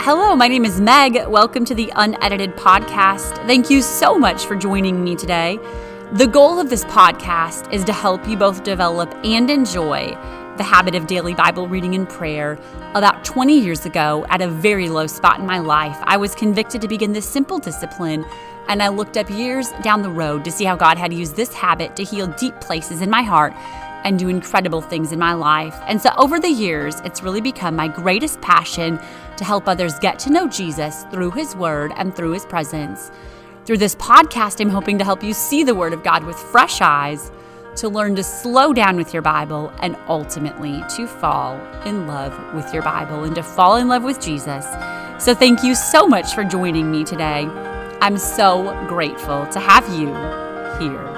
Hello, my name is Meg. Welcome to the Unedited Podcast. Thank you so much for joining me today. The goal of this podcast is to help you both develop and enjoy the habit of daily Bible reading and prayer. About 20 years ago, at a very low spot in my life, I was convicted to begin this simple discipline, and I looked up years down the road to see how God had used this habit to heal deep places in my heart and do incredible things in my life. And so over the years, it's really become my greatest passion to help others get to know Jesus through his word and through his presence. Through this podcast, I'm hoping to help you see the word of God with fresh eyes, to learn to slow down with your Bible, and ultimately to fall in love with your Bible and to fall in love with Jesus. So thank you so much for joining me today. I'm so grateful to have you here.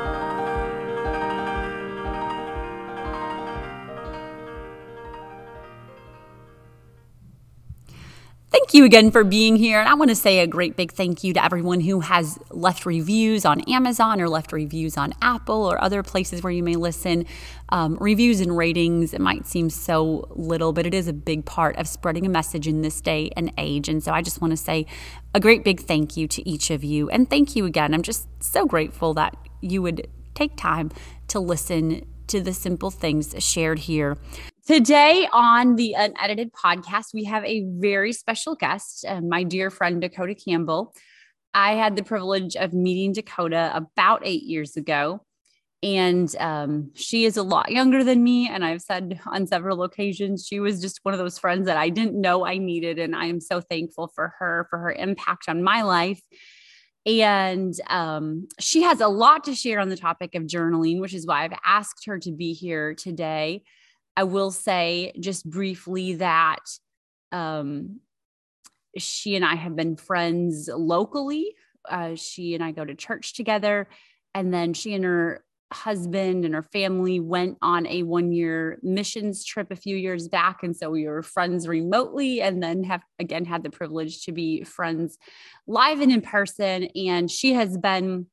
Thank you again for being here. And I want to say a great big thank you to everyone who has left reviews on Amazon or left reviews on Apple or other places where you may listen. Um, reviews and ratings, it might seem so little, but it is a big part of spreading a message in this day and age. And so I just want to say a great big thank you to each of you. And thank you again. I'm just so grateful that you would take time to listen to the simple things shared here. Today on the Unedited podcast, we have a very special guest, uh, my dear friend Dakota Campbell. I had the privilege of meeting Dakota about eight years ago, and um, she is a lot younger than me. And I've said on several occasions, she was just one of those friends that I didn't know I needed. And I am so thankful for her, for her impact on my life. And um, she has a lot to share on the topic of journaling, which is why I've asked her to be here today. I will say just briefly that um, she and I have been friends locally. Uh, she and I go to church together. And then she and her husband and her family went on a one year missions trip a few years back. And so we were friends remotely and then have again had the privilege to be friends live and in person. And she has been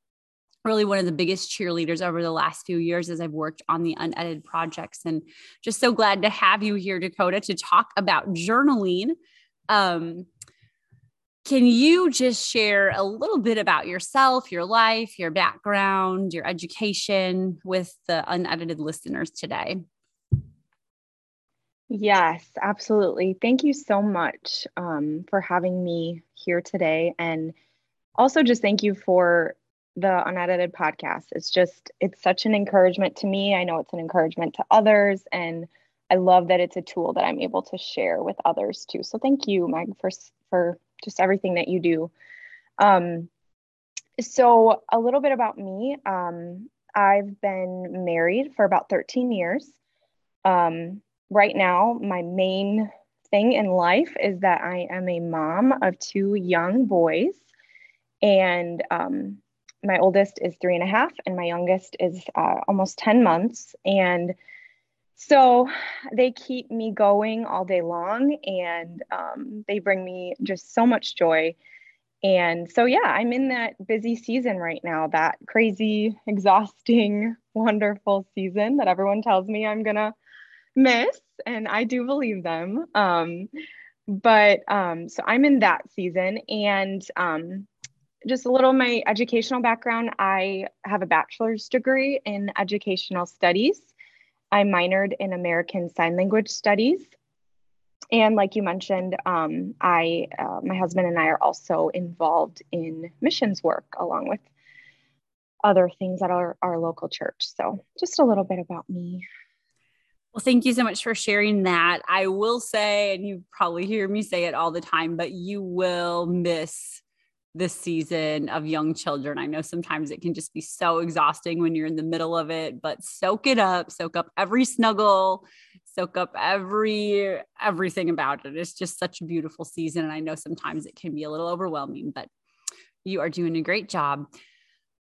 really one of the biggest cheerleaders over the last few years as I've worked on the unedited projects. And just so glad to have you here, Dakota, to talk about journaling. Um, can you just share a little bit about yourself, your life, your background, your education with the unedited listeners today? Yes, absolutely. Thank you so much um, for having me here today. And also, just thank you for the unedited podcast. It's just, it's such an encouragement to me. I know it's an encouragement to others. And I love that it's a tool that I'm able to share with others too. So thank you, Meg, for, for just everything that you do. Um, so a little bit about me. Um, I've been married for about 13 years. Um, right now, my main thing in life is that I am a mom of two young boys. And um, my oldest is three and a half, and my youngest is uh, almost 10 months. And so they keep me going all day long, and um, they bring me just so much joy. And so, yeah, I'm in that busy season right now, that crazy, exhausting, wonderful season that everyone tells me I'm going to miss. And I do believe them. Um, but um, so I'm in that season. And um, just a little my educational background I have a bachelor's degree in educational studies. I minored in American Sign Language Studies. And like you mentioned, um, I, uh, my husband and I are also involved in missions work along with other things at our, our local church. So just a little bit about me. Well, thank you so much for sharing that. I will say, and you probably hear me say it all the time, but you will miss this season of young children. I know sometimes it can just be so exhausting when you're in the middle of it, but soak it up, soak up every snuggle, soak up every everything about it. It's just such a beautiful season and I know sometimes it can be a little overwhelming, but you are doing a great job.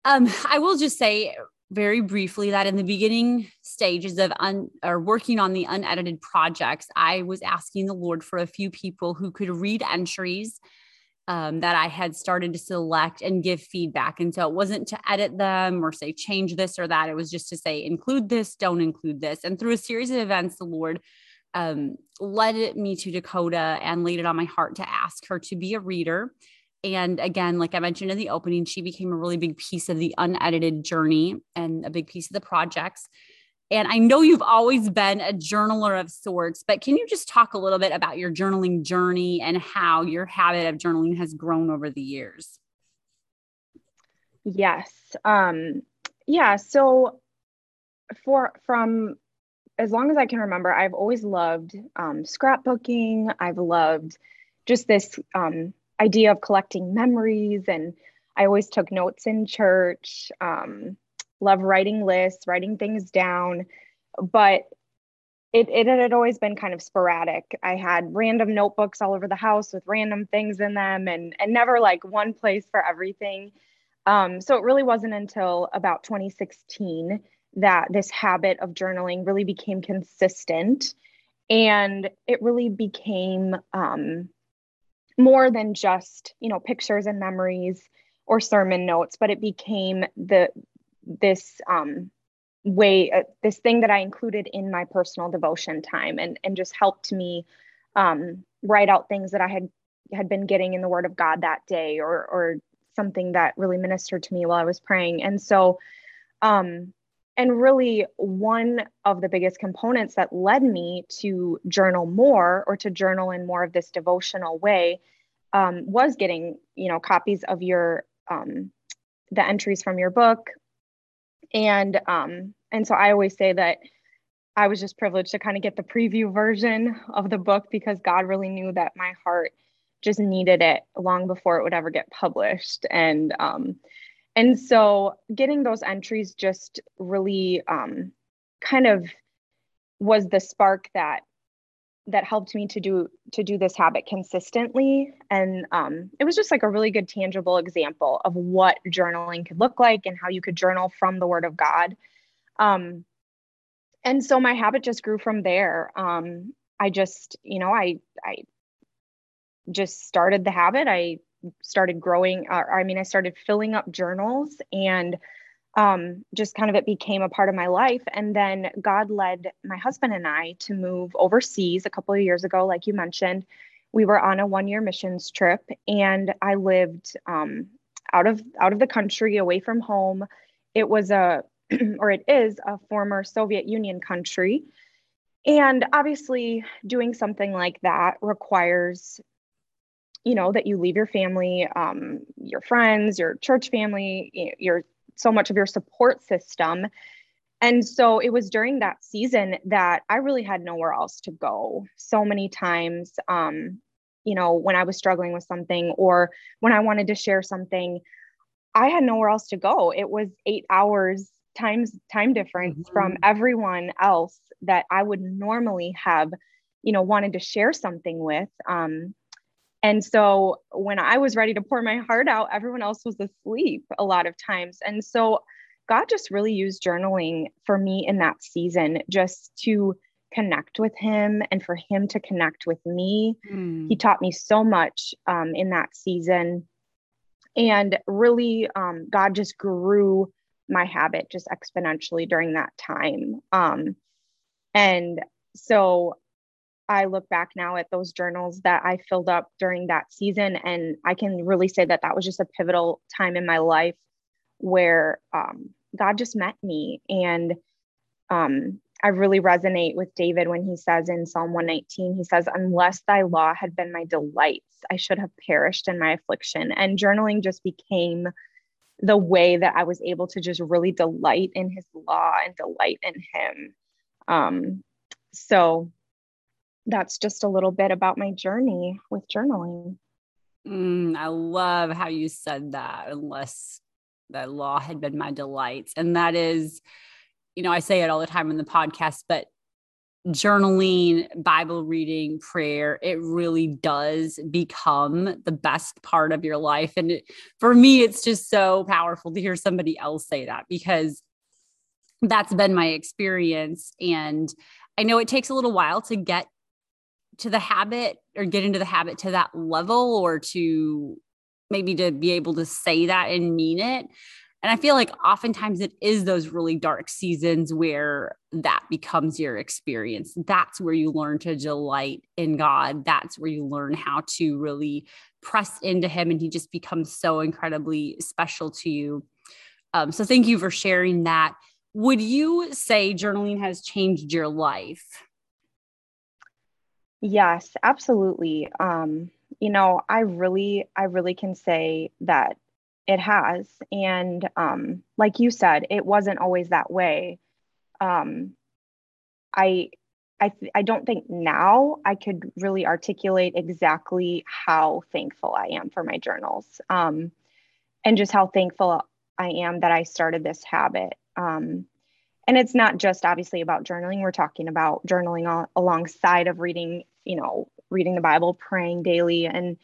Um, I will just say very briefly that in the beginning stages of un, or working on the unedited projects, I was asking the Lord for a few people who could read entries um, that I had started to select and give feedback. And so it wasn't to edit them or say change this or that. It was just to say include this, don't include this. And through a series of events, the Lord um, led me to Dakota and laid it on my heart to ask her to be a reader. And again, like I mentioned in the opening, she became a really big piece of the unedited journey and a big piece of the projects. And I know you've always been a journaler of sorts, but can you just talk a little bit about your journaling journey and how your habit of journaling has grown over the years? Yes. Um, yeah. So for from as long as I can remember, I've always loved um, scrapbooking. I've loved just this um, idea of collecting memories, and I always took notes in church. Um, love writing lists, writing things down, but it, it had always been kind of sporadic. I had random notebooks all over the house with random things in them, and and never like one place for everything. Um, so it really wasn't until about 2016 that this habit of journaling really became consistent and it really became um, more than just you know pictures and memories or sermon notes but it became the this um, way uh, this thing that i included in my personal devotion time and and just helped me um, write out things that i had had been getting in the word of god that day or or something that really ministered to me while i was praying. And so um and really one of the biggest components that led me to journal more or to journal in more of this devotional way um, was getting you know copies of your um, the entries from your book and um, and so i always say that i was just privileged to kind of get the preview version of the book because god really knew that my heart just needed it long before it would ever get published. And um, and so getting those entries just really um, kind of was the spark that that helped me to do to do this habit consistently. And um, it was just like a really good tangible example of what journaling could look like and how you could journal from the word of god. Um, and so my habit just grew from there. Um, i just you know i i just started the habit. I started growing uh, i mean i started filling up journals and um, just kind of it became a part of my life. And then god led my husband and i to move overseas a couple of years ago like you mentioned. We were on a one year missions trip and i lived um, out of out of the country away from home. It was a or it is a former soviet union country. And obviously doing something like that requires you know that you leave your family um, your friends your church family your so much of your support system. And so it was during that season that i really had nowhere else to go. So many times um, you know when i was struggling with something or when i wanted to share something i had nowhere else to go. It was eight hours times time difference mm-hmm. from everyone else that i would normally have you know wanted to share something with. Um, and so when I was ready to pour my heart out, everyone else was asleep a lot of times. And so God just really used journaling for me in that season just to connect with Him and for Him to connect with me. Mm. He taught me so much um, in that season. And really, um, God just grew my habit just exponentially during that time. Um, and so I look back now at those journals that I filled up during that season, and I can really say that that was just a pivotal time in my life where um, God just met me. And um, I really resonate with David when he says in Psalm 119, he says, Unless thy law had been my delights, I should have perished in my affliction. And journaling just became the way that I was able to just really delight in his law and delight in him. Um, so that's just a little bit about my journey with journaling. Mm, I love how you said that, unless that law had been my delights. And that is, you know, I say it all the time in the podcast, but journaling, Bible reading, prayer, it really does become the best part of your life. And it, for me, it's just so powerful to hear somebody else say that because that's been my experience. And I know it takes a little while to get to the habit or get into the habit to that level or to maybe to be able to say that and mean it And I feel like oftentimes it is those really dark seasons where that becomes your experience. That's where you learn to delight in God. That's where you learn how to really press into Him, and He just becomes so incredibly special to you. Um, so, thank you for sharing that. Would you say journaling has changed your life? Yes, absolutely. Um, you know, I really, I really can say that it has. And um, like you said, it wasn't always that way. Um, I, I, th- I don't think now I could really articulate exactly how thankful I am for my journals um, and just how thankful I am that I started this habit. Um, and it's not just obviously about journaling. We're talking about journaling all, alongside of reading, you know, reading the Bible, praying daily, and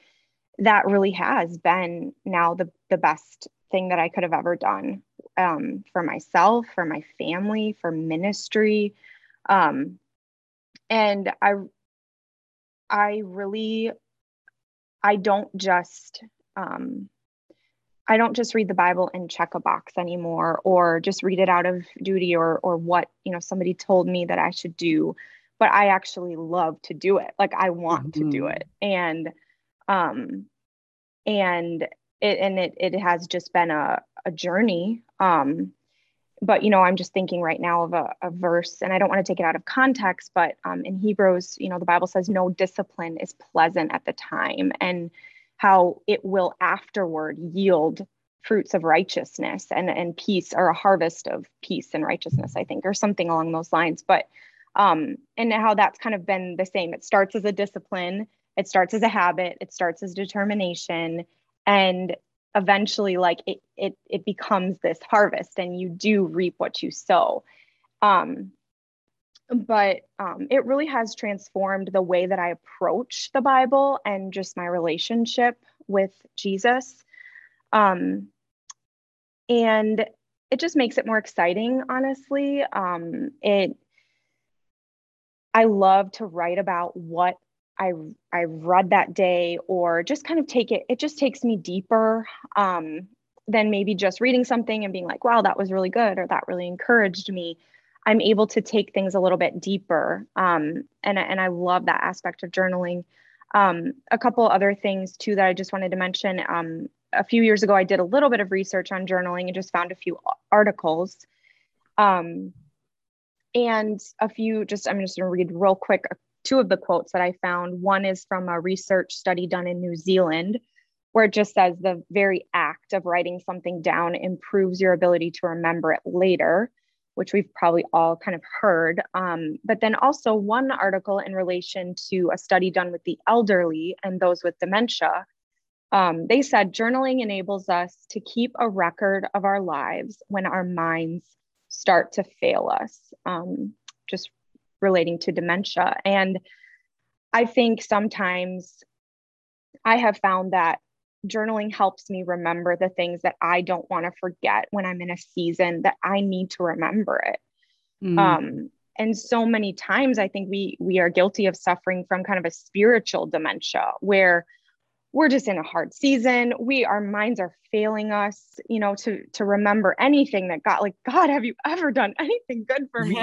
that really has been now the the best thing that I could have ever done um, for myself, for my family, for ministry, um, and I I really I don't just um, I don't just read the Bible and check a box anymore, or just read it out of duty, or or what you know somebody told me that I should do, but I actually love to do it. Like I want mm-hmm. to do mm-hmm. it, and um and it and it it has just been a a journey um but you know i'm just thinking right now of a, a verse and i don't want to take it out of context but um, in hebrews you know the bible says no discipline is pleasant at the time and how it will afterward yield fruits of righteousness and, and peace or a harvest of peace and righteousness i think or something along those lines. But um, and how that's kind of been the same. It starts as a discipline. It starts as a habit. It starts as determination. And eventually like it it it becomes this harvest and you do reap what you sow. Um but um, it really has transformed the way that I approach the Bible and just my relationship with Jesus. Um, and it just makes it more exciting, honestly. Um, it I love to write about what I I read that day or just kind of take it it just takes me deeper um, than maybe just reading something and being like wow that was really good or that really encouraged me I'm able to take things a little bit deeper um, and and I love that aspect of journaling. Um, a couple other things too that I just wanted to mention um, a few years ago I did a little bit of research on journaling and just found a few articles. Um, and a few just i'm just going to read real quick two of the quotes that I found. One is from a research study done in New Zealand, where it just says the very act of writing something down improves your ability to remember it later, which we've probably all kind of heard. Um, but then also one article in relation to a study done with the elderly and those with dementia. Um, they said journaling enables us to keep a record of our lives when our minds start to fail us. Um, just relating to dementia. And I think sometimes I have found that journaling helps me remember the things that I don't want to forget when I'm in a season that I need to remember it. Mm. Um, and so many times I think we we are guilty of suffering from kind of a spiritual dementia where we're just in a hard season. We our minds are failing us you know to to remember anything that god like god have you ever done anything good for me?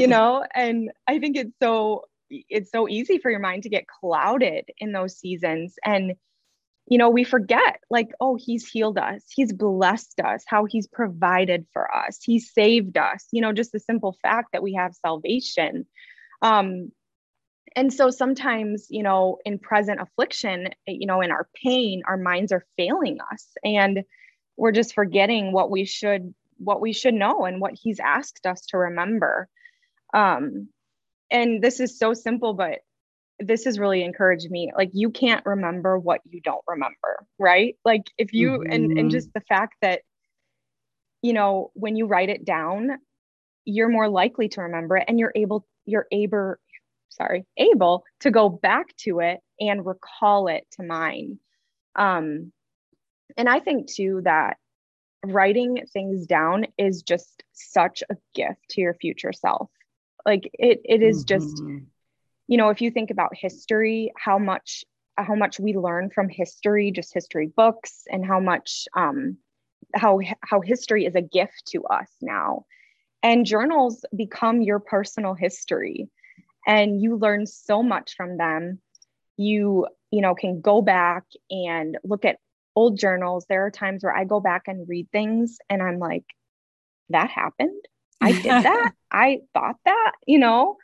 You know? And i think it's so it's so easy for your mind to get clouded in those seasons. And you know we forget like oh he's healed us. He's blessed us how he's provided for us. He saved us you know just the simple fact that we have salvation. Um and so sometimes you know in present affliction you know in our pain our minds are failing us and we're just forgetting what we should what we should know and what he's asked us to remember. Um and this is so simple but this has really encouraged me like you can't remember what you don't remember right like if you mm-hmm. and and mm-hmm. just the fact that you know when you write it down you're more likely to remember it and you're able you're able sorry, able to go back to it and recall it to mind. Um, and I think too that writing things down is just such a gift to your future self. Like it, it is mm-hmm. You know, if you think about history, how much how much we learn from history, just history books, and how much um, how how history is a gift to us now. And journals become your personal history and you learn so much from them. You you know can go back and look at old journals. There are times where i go back and read things and i'm like that happened? I did that? I thought that? You know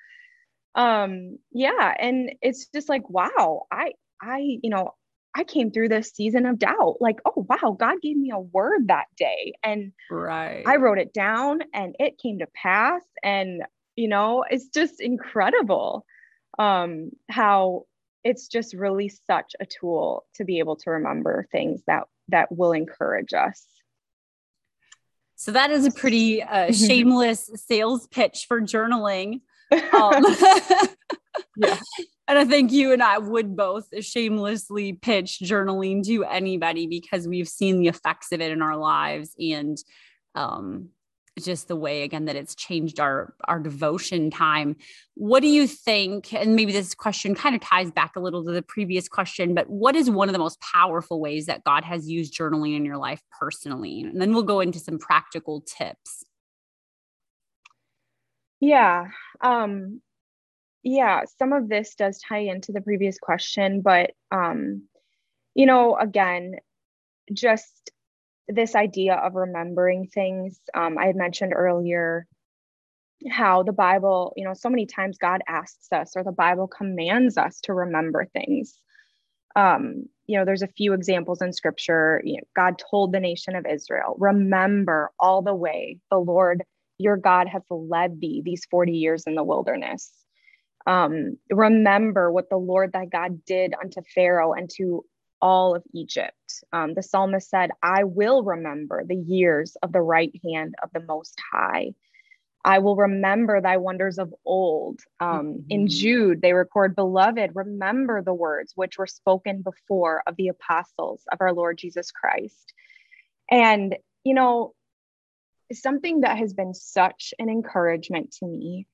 um yeah and it's just like wow i i you know i came through this season of doubt like oh wow god gave me a word that day and right. i wrote it down and it came to pass and you know it's just incredible um how it's just really such a tool to be able to remember things that that will encourage us. So that is a pretty uh, shameless sales pitch for journaling um, yeah. And I think you and I would both shamelessly pitch journaling to anybody because we've seen the effects of it in our lives and um, just the way again that it's changed our our devotion time. What do you think? And maybe this question kind of ties back a little to the previous question, but what is one of the most powerful ways that God has used journaling in your life personally? And then we'll go into some practical tips. Yeah. Um, yeah, some of this does tie into the previous question, but, um, you know, again, just this idea of remembering things. Um, I had mentioned earlier how the Bible, you know, so many times God asks us or the Bible commands us to remember things. Um, you know, there's a few examples in scripture. You know, God told the nation of Israel, remember all the way the Lord your God has led thee these 40 years in the wilderness. Um, remember what the Lord thy God did unto Pharaoh and to all of Egypt. Um, the psalmist said, I will remember the years of the right hand of the Most High. I will remember thy wonders of old. Um, mm-hmm. In Jude, they record, Beloved, remember the words which were spoken before of the apostles of our Lord Jesus Christ. And, you know, something that has been such an encouragement to me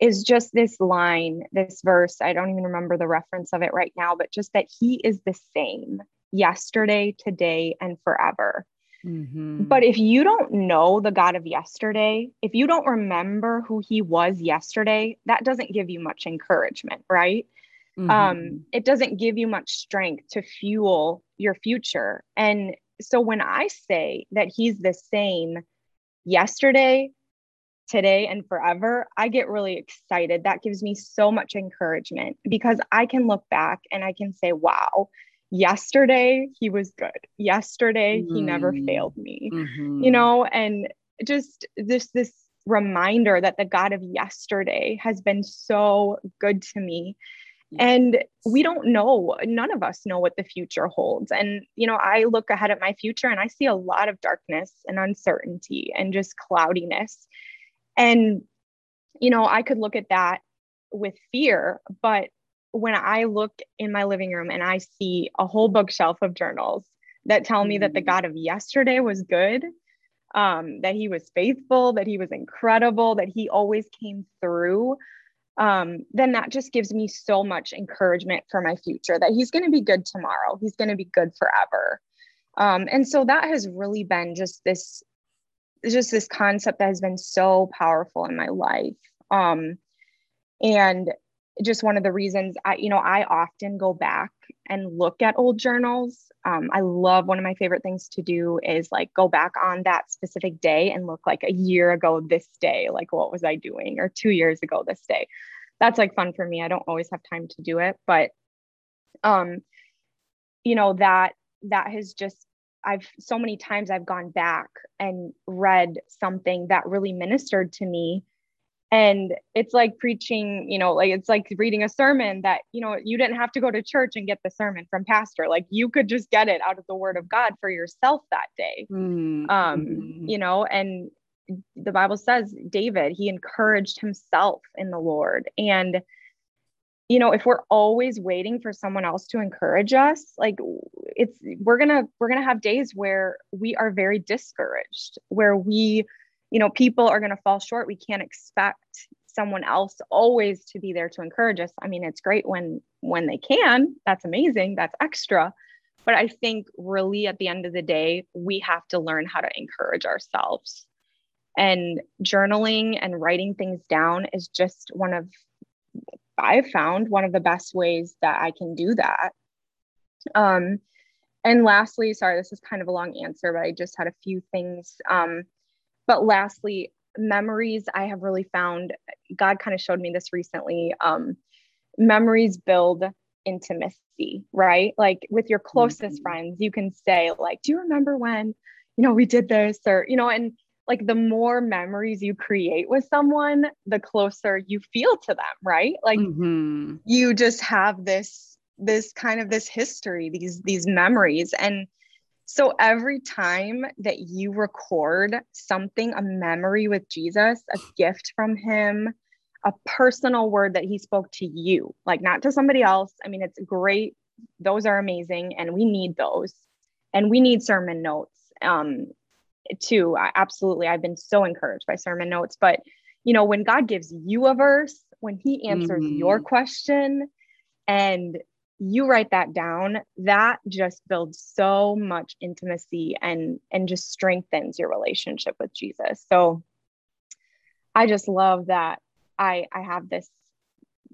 is just this line, this verse. I don't even remember the reference of it right now, but just that He is the same yesterday, today, and forever. Mm-hmm. But if you don't know the God of yesterday, if you don't remember who He was yesterday, that doesn't give you much encouragement, right? Mm-hmm. Um, it doesn't give you much strength to fuel your future. And so when I say that He's the same yesterday, today, and forever, I get really excited. That gives me so much encouragement because I can look back and I can say, wow, yesterday he was good. Yesterday mm-hmm. he never mm. failed me. Mm-hmm. You know, and just this this reminder that the God of yesterday has been so good to me and we don't know none of us know what the future holds. And you know i look ahead at my future and i see a lot of darkness and uncertainty and just cloudiness. And you know i could look at that with fear but when i look in my living room and i see a whole bookshelf of journals that tell me that the mm-hmm. god of yesterday was good um, that he was faithful that he was incredible that he always came through um, then that just gives me so much encouragement for my future that he's going to be good tomorrow. He's going to be good forever. Um, and so that has really been just this, just this concept that has been so powerful in my life. Um, and just one of the reasons I, you know, I often go back and look at old journals. Um, I love one of my favorite things to do is like go back on that specific day and look like a year ago this day, like what was I doing, or two years ago this day. That's like fun for me. I don't always have time to do it, but um, you know that that has just I've so many times I've gone back and read something that really ministered to me and it's like preaching you know like it's like reading a sermon that you know you didn't have to go to church and get the sermon from pastor. Like you could just get it out of the word of god for yourself that day. Mm-hmm. um you know and the bible says david he encouraged himself in the lord. And you know if we're always waiting for someone else to encourage us like it's we're gonna we're gonna have days where we are very discouraged where we you know people are going to fall short we can't expect someone else always to be there to encourage us i mean it's great when when they can that's amazing that's extra But I think really at the end of the day, we have to learn how to encourage ourselves. And journaling and writing things down is just one of, I've found one of the best ways that I can do that. Um, and lastly, sorry, this is kind of a long answer, but I just had a few things. Um, but lastly, memories I have really found, God kind of showed me this recently. Um, memories build intimacy, right? Like with your closest mm-hmm. friends, you can say, like, do you remember when, you know, we did this or, you know, and like the more memories you create with someone, the closer you feel to them, right? Like mm-hmm. you just have this this kind of this history these these memories and so every time that you record something a memory with Jesus a gift from him a personal word that he spoke to you like not to somebody else i mean it's great. Those are amazing and we need those. And we need sermon notes um too. I, absolutely i've been so encouraged by sermon notes. But you know when god gives you a verse when he answers mm-hmm. your question and you write that down that just builds so much intimacy and and just strengthens your relationship with jesus. So i just love that i i have this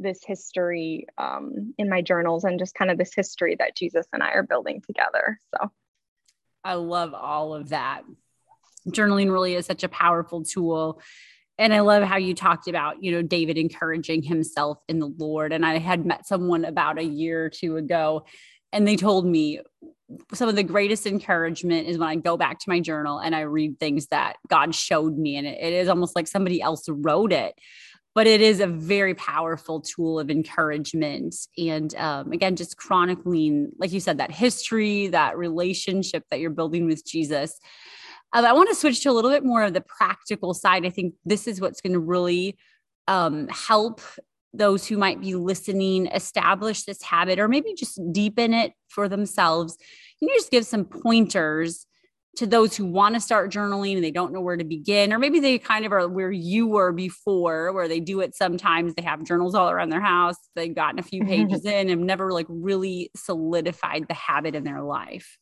this history um, in my journals and just kind of this history that jesus and i are building together. So i love all of that. Journaling really is such a powerful tool and I love how you talked about, you know, David encouraging himself in the Lord. And I had met someone about a year or two ago, and they told me some of the greatest encouragement is when I go back to my journal and I read things that God showed me. And it, it is almost like somebody else wrote it. But it is a very powerful tool of encouragement. And um, again, just chronicling, like you said, that history, that relationship that you're building with Jesus. Uh, I want to switch to a little bit more of the practical side. I think this is what's going to really um, help those who might be listening establish this habit or maybe just deepen it for themselves. Can you just give some pointers to those who want to start journaling and they don't know where to begin? Or maybe they kind of are where you were before, where they do it sometimes. They have journals all around their house, they've gotten a few pages in and never like really solidified the habit in their life.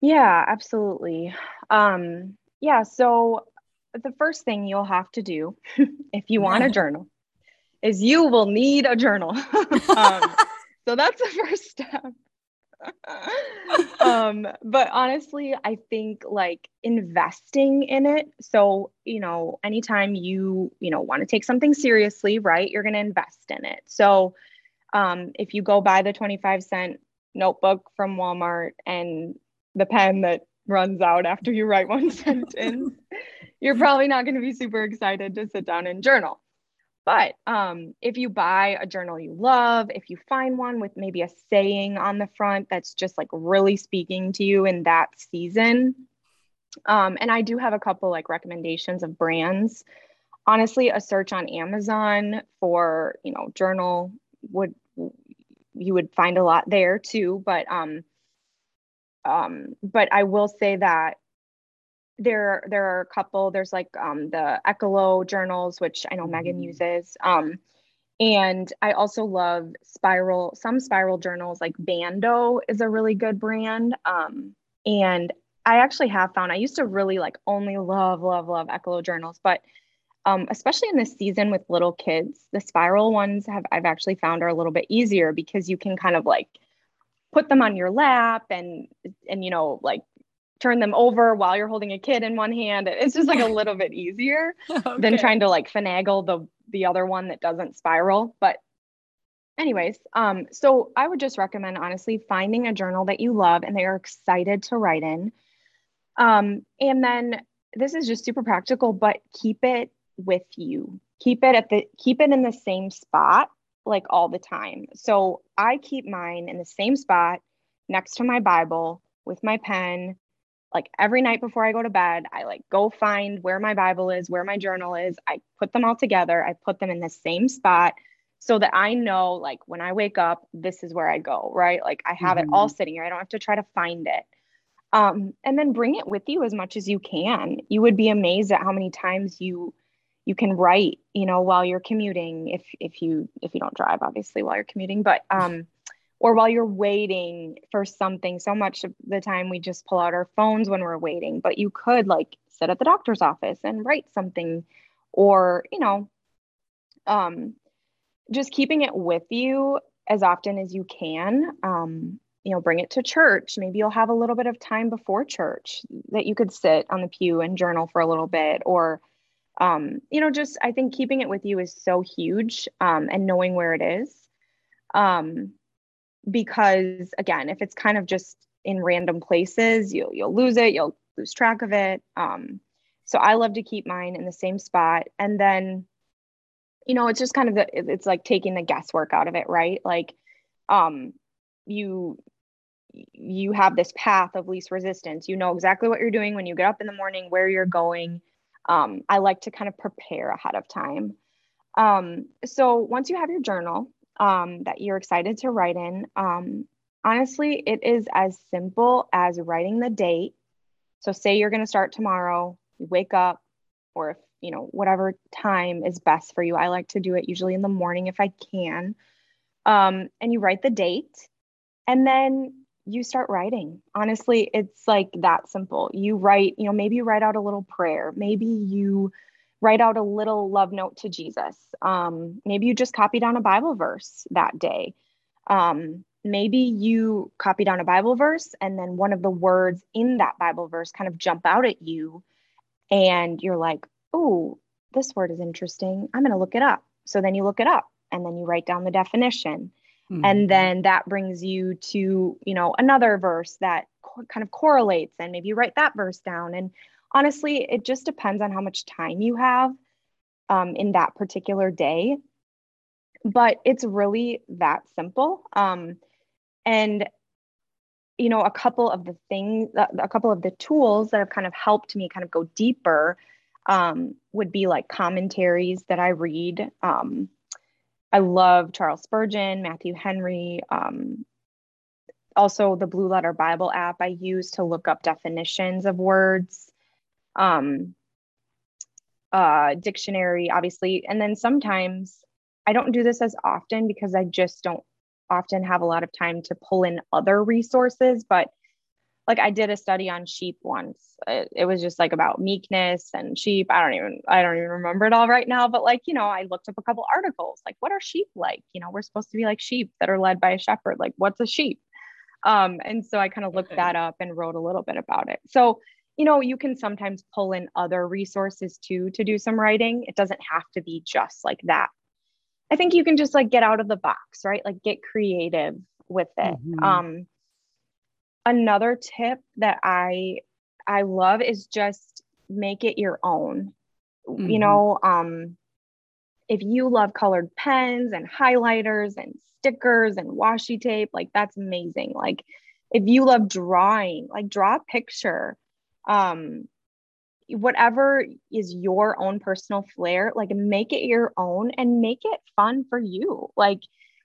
Yeah, absolutely. Um, yeah, so the first thing you'll have to do if you want a journal is you will need a journal. um, so that's the first step. um, but honestly, I think like investing in it. So, you know, anytime you, you know, want to take something seriously, right, you're going to invest in it. So, um, if you go buy the 25 cent notebook from Walmart and the pen that runs out after you write one sentence, you're probably not going to be super excited to sit down and journal. But um, if you buy a journal you love, if you find one with maybe a saying on the front that's just like really speaking to you in that season, um, and I do have a couple like recommendations of brands. Honestly, a search on Amazon for you know journal would you would find a lot there too. But um, um, but I will say that there there are a couple. There's like um, the Ecolo journals, which I know Megan mm-hmm. uses. Um, and I also love spiral, some spiral journals like Bando is a really good brand. Um, and I actually have found I used to really like only love, love, love Ecolo journals, but um, especially in this season with little kids, the spiral ones have I've actually found are a little bit easier because you can kind of like put them on your lap and and you know like turn them over while you're holding a kid in one hand. It's just like a little bit easier okay. than trying to like finagle the the other one that doesn't spiral. But anyways um so i would just recommend honestly finding a journal that you love and they are excited to write in. Um and then this is just super practical but keep it with you. Keep it at the keep it in the same spot like all the time. So I keep mine in the same spot next to my Bible with my pen. Like every night before I go to bed, I like go find where my Bible is, where my journal is. I put them all together. I put them in the same spot so that I know like when I wake up, this is where I go, right? Like I have mm-hmm. it all mm-hmm. sitting here. I don't have to try to find it. Um, and then bring it with you as much as you can. You would be amazed at how many times you you can write you know while you're commuting if if you if you don't drive obviously while you're commuting but um or while you're waiting for something. So much of the time we just pull out our phones when we're waiting but you could like sit at the doctor's office and write something or you know um just keeping it with you as often as you can um you know bring it to church. Maybe you'll have a little bit of time before church that you could sit on the pew and journal for a little bit or um you know just i think keeping it with you is so huge um and knowing where it is. Um because again if it's kind of just in random places you'll you'll lose it you'll lose track of it. Um so i love to keep mine in the same spot. And then you know it's just kind of the it's like taking the guesswork out of it right? Like um you you have this path of least resistance. You know exactly what you're doing when you get up in the morning where you're going um, i like to kind of prepare ahead of time um, so once you have your journal um, that you're excited to write in. Um, honestly, it is as simple as writing the date. So, say you're going to start tomorrow, you wake up, or if you know, whatever time is best for you. I like to do it usually in the morning if I can. Um, and you write the date, and then you start writing. Honestly, it's like that simple. You write, you know, maybe you write out a little prayer, maybe you write out a little love note to Jesus. Um, maybe you just copy down a Bible verse that day. Um, maybe you copy down a Bible verse and then one of the words in that Bible verse kind of jump out at you and you're like, oh, this word is interesting. I'm going to look it up. So then you look it up and then you write down the definition. Mm-hmm. And then that brings you to, you know, another verse that co- kind of correlates and maybe you write that verse down and honestly, it just depends on how much time you have um, in that particular day. But it's really that simple. Um, and you know, a couple of the things, a couple of the tools that have kind of helped me kind of go deeper um, would be like commentaries that I read. Um, I love Charles Spurgeon, Matthew Henry, um, also the Blue Letter Bible app I use to look up definitions of words um, uh, dictionary, obviously. And then sometimes I don't do this as often because I just don't often have a lot of time to pull in other resources. But like I did a study on sheep once. It, it, was just like about meekness and sheep. I don't even I don't even remember it all right now. But like you know, I looked up a couple articles. Like, what are sheep like? You know, we're supposed to be like sheep that are led by a shepherd. Like, what's a sheep? Um, and so I kind of looked that up and wrote a little bit about it. So you know, you can sometimes pull in other resources too to do some writing. It doesn't have to be just like that. I think you can just like get out of the box, right? Like get creative with it. Mm-hmm. Um, another tip that I I love is just make it your own. Mm-hmm. You know, um, if you love colored pens and highlighters and stickers and washi tape, like that's amazing. Like if you love drawing, like draw a picture um whatever is your own personal flair like make it your own and make it fun for you like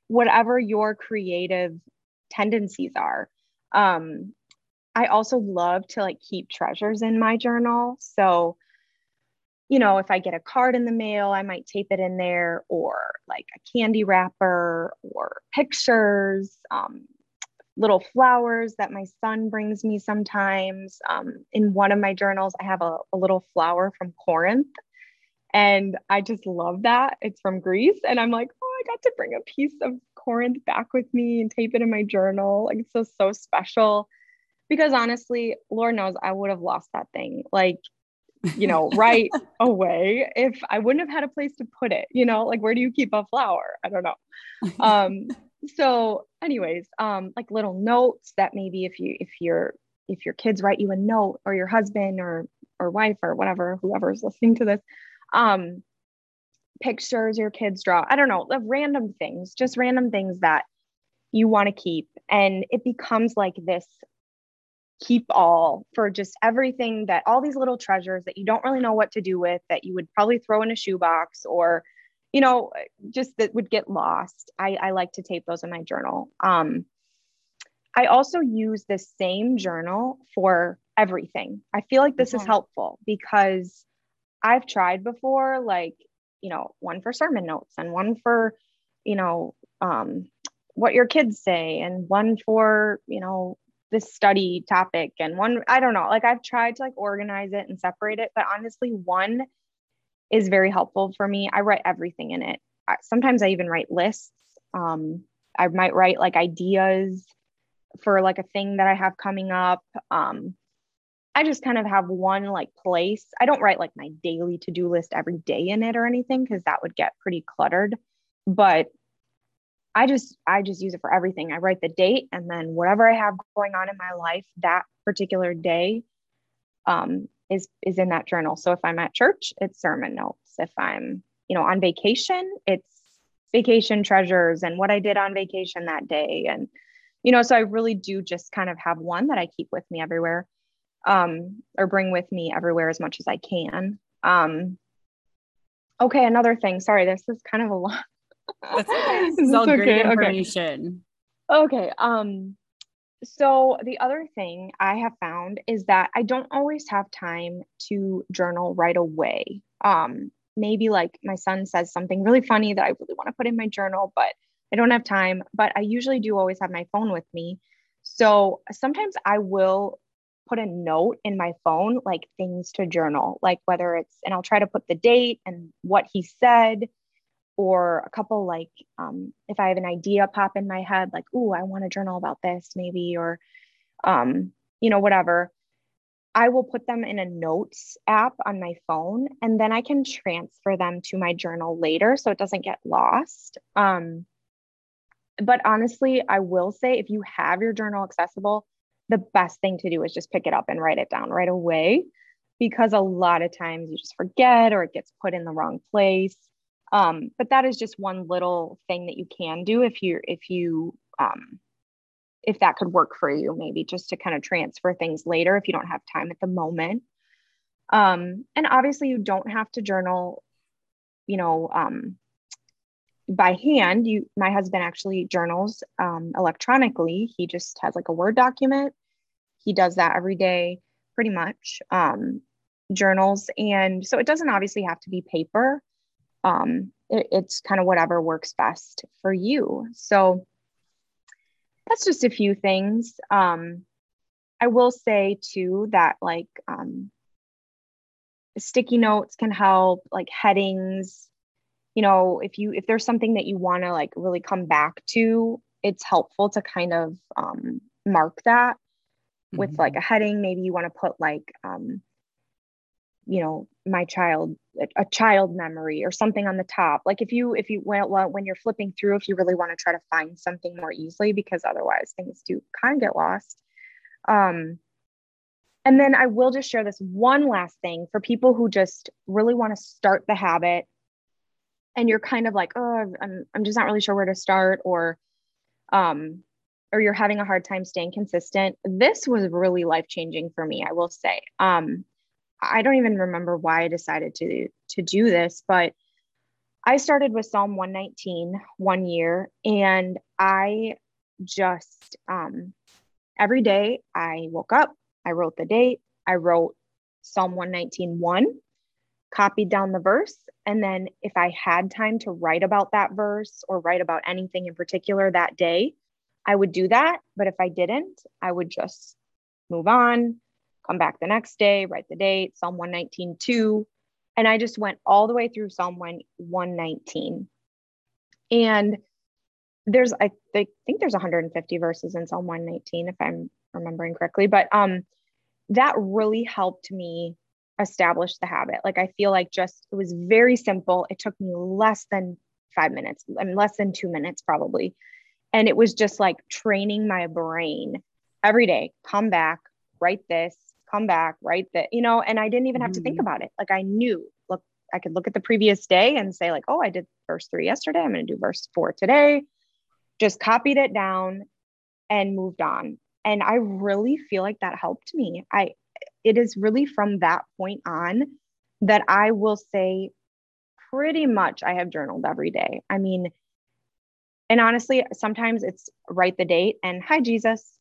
whatever your creative tendencies are um i also love to like keep treasures in my journal so you know if i get a card in the mail i might tape it in there or like a candy wrapper or pictures um, little flowers that my son brings me sometimes. Um, in one of my journals, I have a, a little flower from Corinth. And I just love that. It's from Greece. And I'm like, oh, I got to bring a piece of Corinth back with me and tape it in my journal. Like, it's so, so special. Because honestly, Lord knows I would have lost that thing. Like, you know, right away if I wouldn't have had a place to put it, you know, like where do you keep a flower? I don't know. Um, so anyways um like little notes that maybe if you if your if your kids write you a note or your husband or or wife or whatever whoever's listening to this um pictures your kids draw i don't know random things just random things that you want to keep and it becomes like this keep all for just everything that all these little treasures that you don't really know what to do with that you would probably throw in a shoebox or you know, just that would get lost. I, I like to tape those in my journal. Um, I also use the same journal for everything. I feel like this is helpful because I've tried before, like, you know, one for sermon notes and one for, you know, um, what your kids say and one for, you know, this study topic and one I don't know. Like I've tried to like organize it and separate it, but honestly one is very helpful for me. I write everything in it. Sometimes I even write lists. Um, I might write like ideas for like a thing that I have coming up. Um, I just kind of have one like place. I don't write like my daily to do list every day in it or anything because that would get pretty cluttered. But I just I just use it for everything. I write the date and then whatever I have going on in my life that particular day um, is is in that journal. So if I'm at church, it's sermon notes. If I'm you know on vacation, it's vacation treasures and what I did on vacation that day. And you know, so I really do just kind of have one that I keep with me everywhere, um, or bring with me everywhere as much as I can. Um, okay, another thing. Sorry, this is kind of a lot. That's okay. This is all okay, great information. Okay. okay. Um, so the other thing I have found is that I don't always have time to journal right away. Um, maybe like my son says something really funny that I really want to put in my journal, but I don't have time. But I usually do always have my phone with me. So sometimes I will put a note in my phone, like things to journal, like whether it's, and I'll try to put the date and what he said or a couple like um, if i have an idea pop in my head like oh i want to journal about this maybe or um, you know whatever i will put them in a notes app on my phone and then i can transfer them to my journal later so it doesn't get lost um, but honestly i will say if you have your journal accessible the best thing to do is just pick it up and write it down right away because a lot of times you just forget or it gets put in the wrong place um, but that is just one little thing that you can do if you if you um, if that could work for you, maybe just to kind of transfer things later if you don't have time at the moment. Um, and obviously, you don't have to journal, you know, um, by hand. You, my husband actually journals um, electronically. He just has like a Word document. He does that every day, pretty much. Um, journals, and so it doesn't obviously have to be paper um, it, it's kind of whatever works best for you. So that's just a few things. Um, I will say too that like um, sticky notes can help, like headings. You know, if you if there's something that you want to like really come back to, it's helpful to kind of um, mark that with mm-hmm. like a heading. Maybe you want to put like um, you know my child a child memory or something on the top like if you if you when, when you're flipping through if you really want to try to find something more easily because otherwise things do kind of get lost um and then i will just share this one last thing for people who just really want to start the habit and you're kind of like oh i'm, I'm just not really sure where to start or um or you're having a hard time staying consistent this was really life changing for me i will say. Um I don't even remember why I decided to to do this, but I started with Psalm 119 one year and I just um every day I woke up, I wrote the date, I wrote Psalm 119 1, copied down the verse, and then if I had time to write about that verse or write about anything in particular that day, I would do that, but if I didn't, I would just move on, come back the next day, write the date, Psalm 119, 2. And I just went all the way through Psalm 1, 119. And there's, I think there's 150 verses in Psalm 119, if I'm remembering correctly. But um, that really helped me establish the habit. Like I feel like just it was very simple. It took me less than five minutes, I mean less than two minutes probably. And it was just like training my brain every day, come back, write this, come back, write that, you know, and I didn't even have to think mm-hmm. about it. Like I knew, look, I could look at the previous day and say, like, oh, I did verse three yesterday. I'm going to do verse four today. Just copied it down and moved on. And I really feel like that helped me. I, it is really from that point on that I will say pretty much I have journaled every day. I mean, and honestly, sometimes it's write the date and hi, Jesus,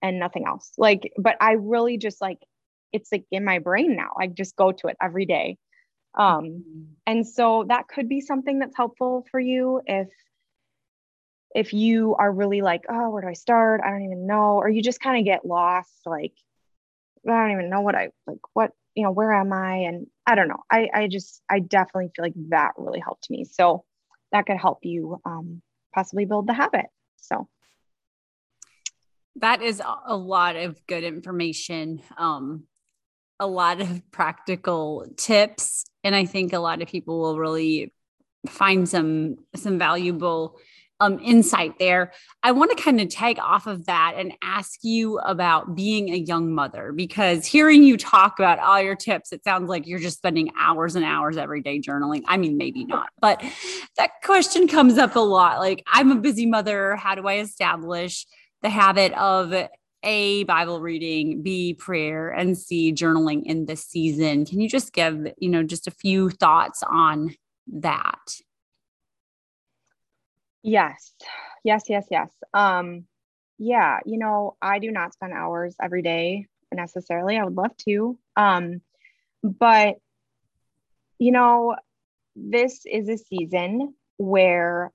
and nothing else. Like, but I really just like it's like in my brain now. I just go to it every day. Um, mm-hmm. and so that could be something that's helpful for you if if you are really like, oh, where do I start? I don't even know. Or you just kind of get lost, like, I don't even know what I like, what, you know, where am I? And I don't know. I, I just, I definitely feel like that really helped me. So that could help you um, possibly build the habit. So that is a lot of good information. Um, a lot of practical tips and i think a lot of people will really find some some valuable um, insight there. I want to kind of tag off of that and ask you about being a young mother because hearing you talk about all your tips, it sounds like you're just spending hours and hours every day journaling. I mean, maybe not, but that question comes up a lot. Like, I'm a busy mother. How do I establish the habit of a bible reading b prayer and c journaling in this season can you just give you know just a few thoughts on that yes yes yes yes um yeah you know i do not spend hours every day necessarily i would love to um but you know this is a season where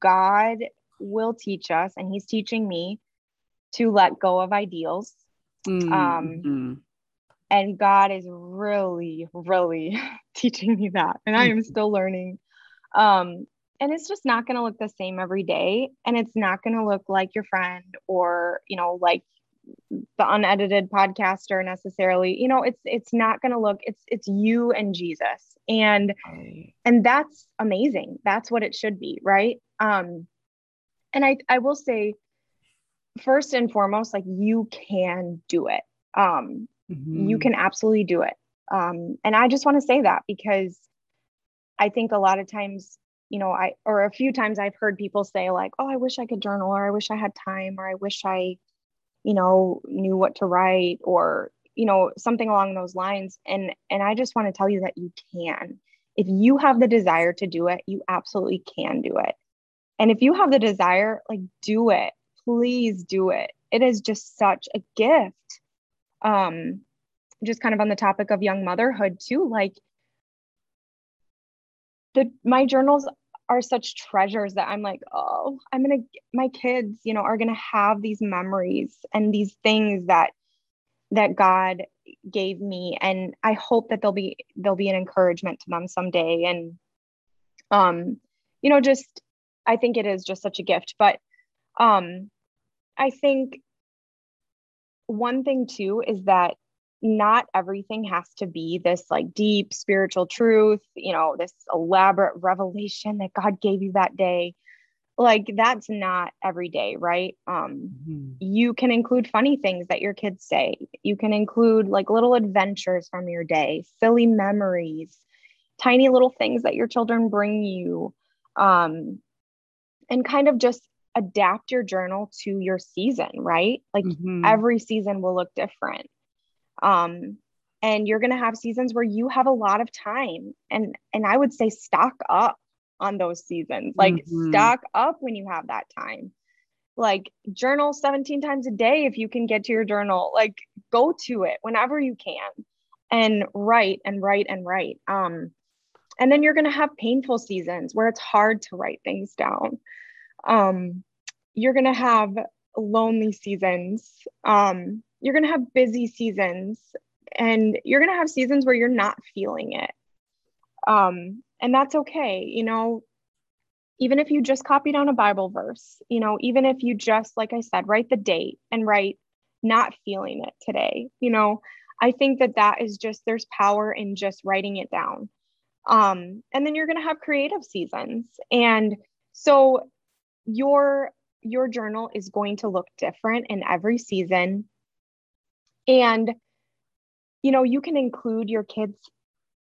god will teach us and he's teaching me to let go of ideals. Mm-hmm. Um, and God is really, really teaching me that. And I am still learning. Um, and it's just not going to look the same every day. And it's not going to look like your friend or, you know, like the unedited podcaster necessarily you know it's it's not going to look it's it's you and jesus and and that's amazing that's what it should be right um and i i will say first and foremost, like you can do it. Um, mm-hmm. You can absolutely do it. Um, and I just want to say that because I think a lot of times, you know, I, or a few times I've heard people say, like, oh, I wish I could journal, or I wish I had time, or I wish I, you know, knew what to write, or, you know, something along those lines. And, and I just want to tell you that you can. If you have the desire to do it, you absolutely can do it. And if you have the desire, like, do it please do it. It is just such a gift. Um, just kind of on the topic of young motherhood too, like the my journals are such treasures that I'm like, oh, I'm gonna my kids, you know, are gonna have these memories and these things that that God gave me. And I hope that they'll be they'll be an encouragement to them someday. And um, you know, just I think it is just such a gift. But um, I think one thing too is that not everything has to be this like deep spiritual truth, you know, this elaborate revelation that God gave you that day. Like that's not every day, right? Um mm-hmm. you can include funny things that your kids say. You can include like little adventures from your day, silly memories, tiny little things that your children bring you. Um and kind of just adapt your journal to your season, right? Like mm-hmm. every season will look different. Um, and you're going to have seasons where you have a lot of time and and I would say stock up on those seasons. Like mm-hmm. stock up when you have that time. Like journal 17 times a day if you can get to your journal. Like go to it whenever you can and write and write and write. Um and then you're going to have painful seasons where it's hard to write things down um, you're going to have lonely seasons. Um, you're going to have busy seasons and you're going to have seasons where you're not feeling it. Um, and that's okay. You know, even if you just copy down a Bible verse, you know, even if you just, like I said, write the date and write not feeling it today, you know, I think that that is just, there's power in just writing it down. Um, and then you're going to have creative seasons. And so your your journal is going to look different in every season and you know you can include your kids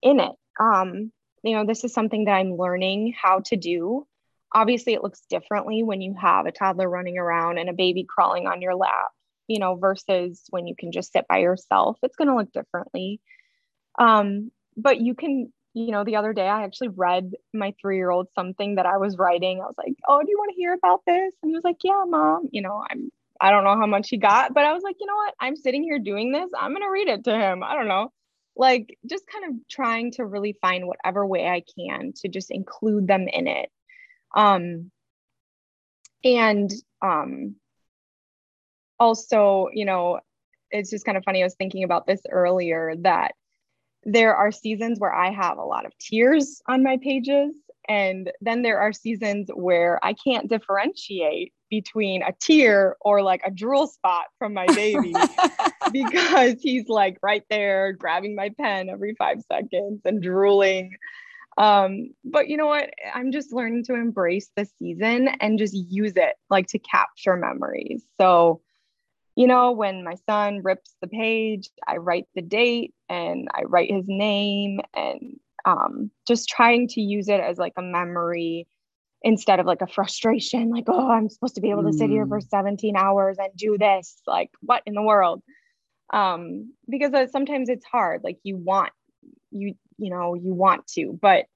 in it um you know this is something that i'm learning how to do obviously it looks differently when you have a toddler running around and a baby crawling on your lap you know versus when you can just sit by yourself it's going to look differently um but you can you know, the other day I actually read my three year old something that I was writing. I was like, Oh, do you want to hear about this? And he was like, Yeah, mom. You know, I'm, I don't know how much he got, but I was like, You know what? I'm sitting here doing this. I'm going to read it to him. I don't know. Like, just kind of trying to really find whatever way I can to just include them in it. Um, and um, also, you know, it's just kind of funny. I was thinking about this earlier that there are seasons where I have a lot of tears on my pages. And then there are seasons where I can't differentiate between a tear or like a drool spot from my baby because he's like right there grabbing my pen every five seconds and drooling. Um, but you know what? I'm just learning to embrace the season and just use it like to capture memories. So, you know, when my son rips the page, I write the date and I write his name and um, just trying to use it as like a memory instead of like a frustration, like, oh, I'm supposed to be able to sit here for mm. 17 hours and do this. Like, what in the world? Um, because uh, sometimes it's hard. Like, you want, you, you know, you want to, but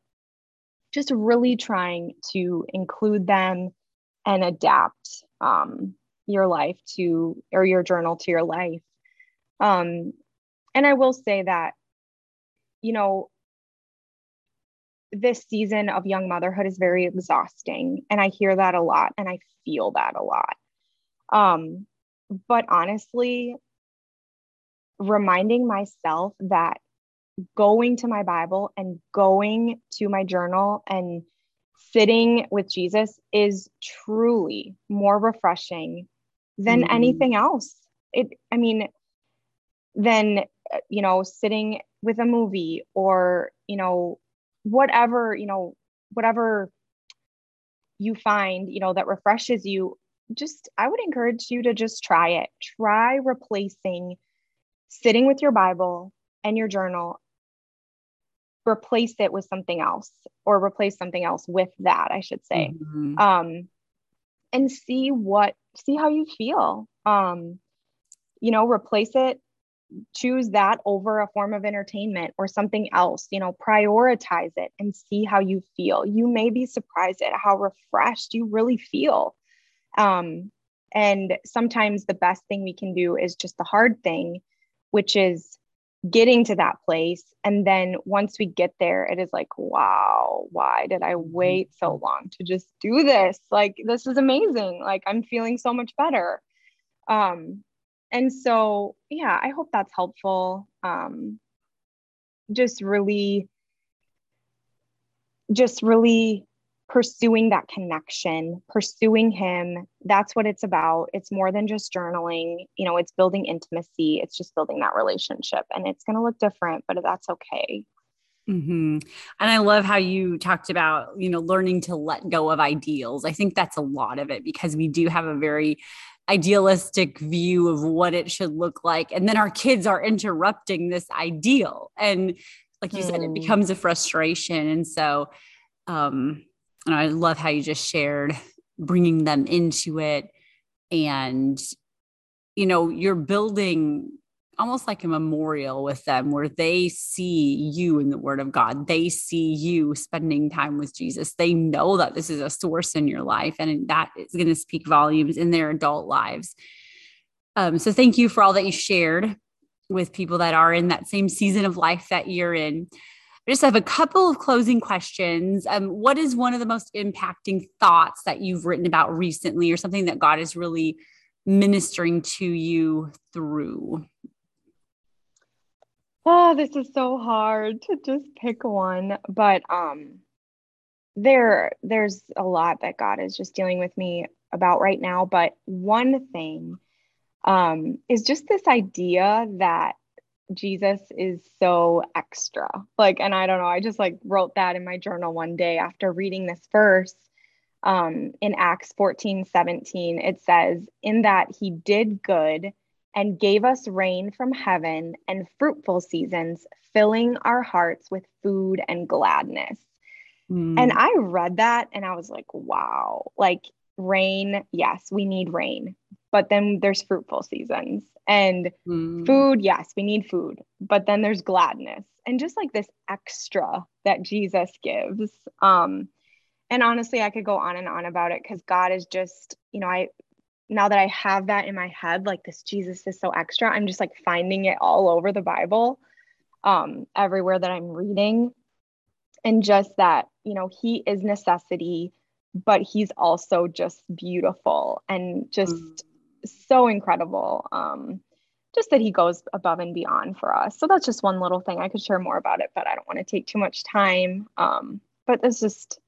just really trying to include them and adapt um, your life to, or your journal to your life. Um, and I will say that, you know, this season of young motherhood is very exhausting. And I hear that a lot and I feel that a lot. Um, but honestly, reminding myself that going to my Bible and going to my journal and sitting with Jesus is truly more refreshing than mm-hmm. anything else. It, I mean, than, you know, sitting with a movie or, you know, whatever, you know, whatever you find, you know, that refreshes you, just I would encourage you to just try it. Try replacing sitting with your Bible and your journal replace it with something else or replace something else with that i should say mm-hmm. um and see what see how you feel um you know replace it choose that over a form of entertainment or something else you know prioritize it and see how you feel. You may be surprised at how refreshed you really feel. Um, and sometimes the best thing we can do is just the hard thing which is getting to that place. And then once we get there it is like wow why did i mm-hmm. wait so long to just do this? Like this is amazing. Like i'm feeling so much better. Um and so yeah i hope that's helpful um just really just really pursuing that connection pursuing him. That's what it's about. It's more than just journaling. You know it's building intimacy. It's just building that relationship. And it's going to look different but that's okay. Mm-hmm. And I love how you talked about, you know, learning to let go of ideals. I think that's a lot of it because we do have a very idealistic view of what it should look like. And then our kids are interrupting this ideal. And like you mm. said, it hmm. becomes a frustration. And so, um, and I love how you just shared bringing them into it. And, you know, you're building almost like a memorial with them where they see you in the word of God. They see you spending time with Jesus. They know that this is a source in your life and that is going to speak volumes in their adult lives. Um, so thank you for all that you shared with people that are in that same season of life that you're in. I just have a couple of closing questions. Um, what is one of the most impacting thoughts that you've written about recently, or something that God is really ministering to you through? Oh, this is so hard to just pick one, but um there there's a lot that God is just dealing with me about right now, but one thing um is just this idea that Jesus is so extra. Like and I don't know, I just like wrote that in my journal one day after reading this verse um in Acts 14 17 it says in that he did good and gave us rain from heaven and fruitful seasons, filling our hearts with food and gladness. Mm. And I read that and I was like, wow, like rain, yes, we need rain. But then there's fruitful seasons and mm. food, yes, we need food. But then there's gladness and just like this extra that Jesus gives. Um, and honestly, I could go on and on about it because God is just, you know, I now that I have that in my head, like this Jesus is so extra, I'm just like finding it all over the Bible, um, everywhere that I'm reading. And just that, you know, he is necessity but he's also just beautiful and just mm. so incredible. Um, just that he goes above and beyond for us. So that's just one little thing. I could share more about it, but I don't want to take too much time. Um, but it's just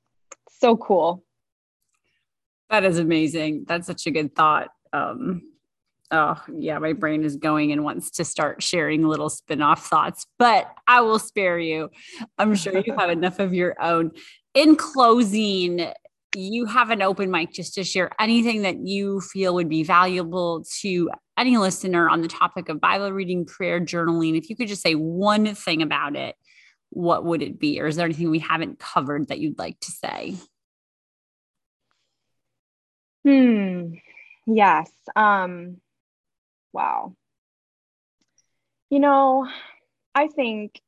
so cool. That is amazing. That's such a good thought. Um, oh, yeah, my brain is going and wants to start sharing little spin off thoughts, but I will spare you. I'm sure you have enough of your own. In closing, you have an open mic just to share anything that you feel would be valuable to any listener on the topic of Bible reading, prayer, journaling. If you could just say one thing about it, what would it be? Or is there anything we haven't covered that you'd like to say? Hmm. Yes. Um, wow. You know, I think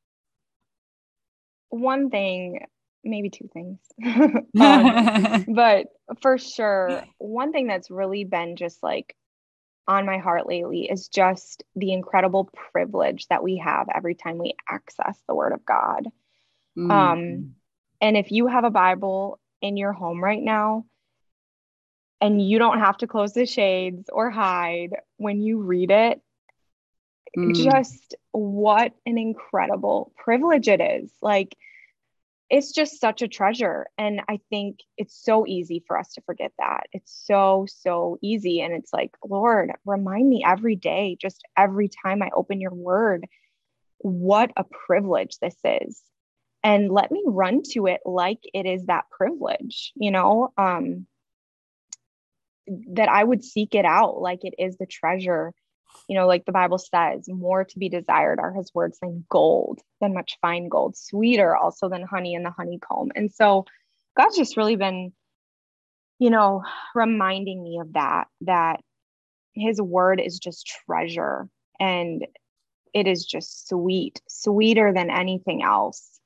one thing maybe two things. um, but for sure, one thing that's really been just like on my heart lately is just the incredible privilege that we have every time we access the Word of God. Mm. Um, and if you have a Bible in your home right now, and you don't have to close the shades or hide when you read it, mm. just what an incredible privilege it is. Like, it's just such a treasure. And I think it's so easy for us to forget that. It's so, so easy. And it's like, Lord, remind me every day, just every time I open your word, what a privilege this is. And let me run to it like it is that privilege, you know, um, that I would seek it out like it is the treasure you know, like the Bible says, more to be desired are his words than gold, than much fine gold, sweeter also than honey in the honeycomb. And so God's just really been, you know, reminding me of that, that his word is just treasure and it is just sweet, sweeter than anything else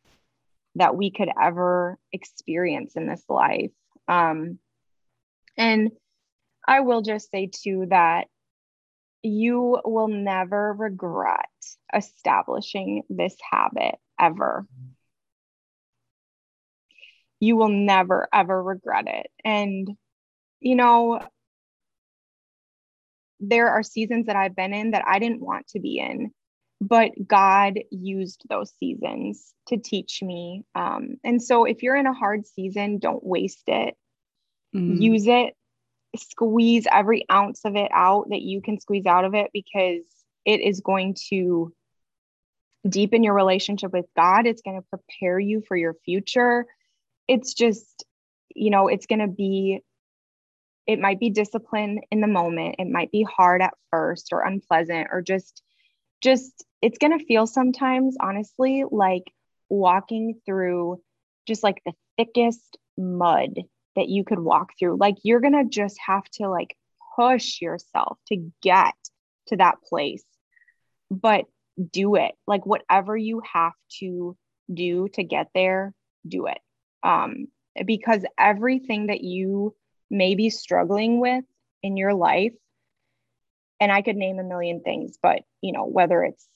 that we could ever experience in this life. Um, and I will just say too that you will never regret establishing this habit ever. You will never, ever regret it. And, you know, there are seasons that I've been in that I didn't want to be in, but God used those seasons to teach me. Um, and so if you're in a hard season, don't waste it. Mm. Use it squeeze every ounce of it out that you can squeeze out of it because it is going to deepen your relationship with God. It's going to prepare you for your future. It's just, you know, it's going to be, it might be discipline in the moment. It might be hard at first or unpleasant or just, just, it's going to feel sometimes, honestly, like walking through just like the thickest mud that you could walk through. Like you're going to just have to like push yourself to get to that place. But do it. Like whatever you have to do to get there, do it. Um because everything that you may be struggling with in your life and I could name a million things, but you know, whether it's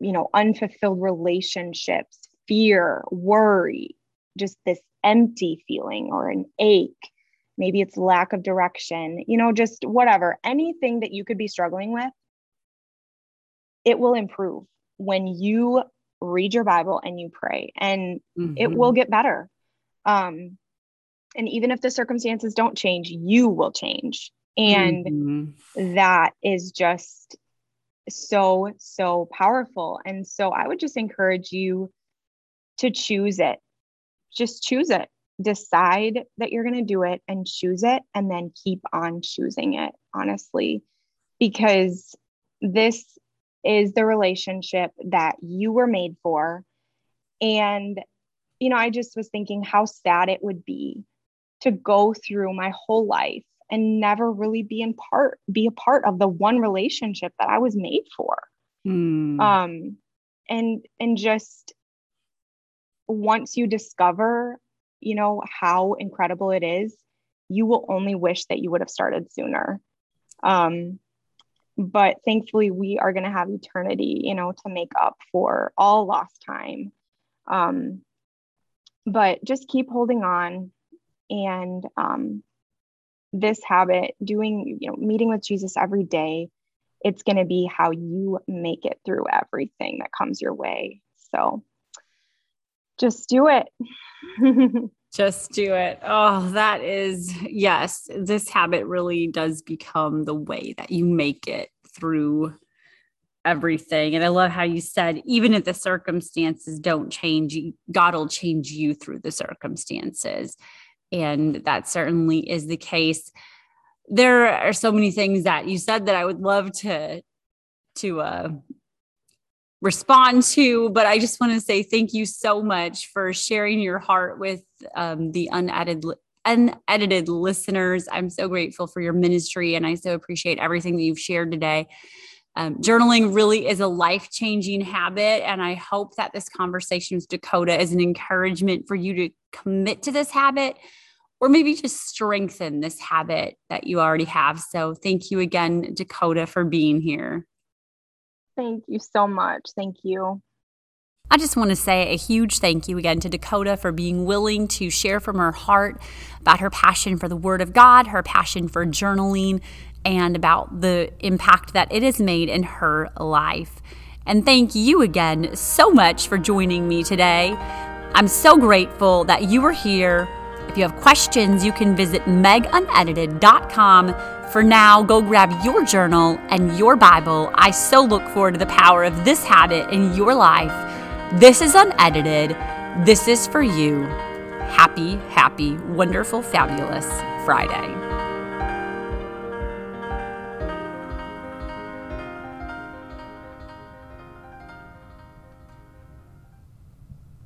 you know, unfulfilled relationships, fear, worry, just this empty feeling or an ache. Maybe it's lack of direction, you know, just whatever, anything that you could be struggling with, it will improve when you read your Bible and you pray, and mm-hmm. it will get better. Um, and even if the circumstances don't change, you will change. And mm-hmm. that is just so, so powerful. And so I would just encourage you to choose it just choose it. Decide that you're going to do it and choose it, and then keep on choosing it, honestly, because this is the relationship that you were made for. And, you know, I just was thinking how sad it would be to go through my whole life and never really be in part be a part of the one relationship that I was made for. Mm. Um and and just once you discover, you know, how incredible it is, you will only wish that you would have started sooner. Um, but thankfully, we are going to have eternity, you know, to make up for all lost time. Um, but just keep holding on, And um, this habit, doing, you know, meeting with Jesus every day, it's going to be how you make it through everything that comes your way. So just do it. just do it. Oh, that is, yes, this habit really does become the way that you make it through everything. And I love how you said, even if the circumstances don't change, God will change you through the circumstances. And that certainly is the case. There are so many things that you said that I would love to to uh, respond to, but I just want to say thank you so much for sharing your heart with um, the unedited unedited listeners. I'm so grateful for your ministry, and I so appreciate everything that you've shared today. Um, journaling really is a life changing habit. And I hope that this conversation with Dakota is an encouragement for you to commit to this habit or maybe just strengthen this habit that you already have. So thank you again, Dakota, for being here. Thank you so much. Thank you. I just want to say a huge thank you again to Dakota for being willing to share from her heart about her passion for the Word of God, her passion for journaling, and about the impact that it has made in her life. And thank you again so much for joining me today. I'm so grateful that you are here. If you have questions, you can visit megunedited.com. For now, go grab your journal and your Bible. I so look forward to the power of this habit in your life. This is unedited. This is for you. Happy, happy, wonderful, fabulous Friday.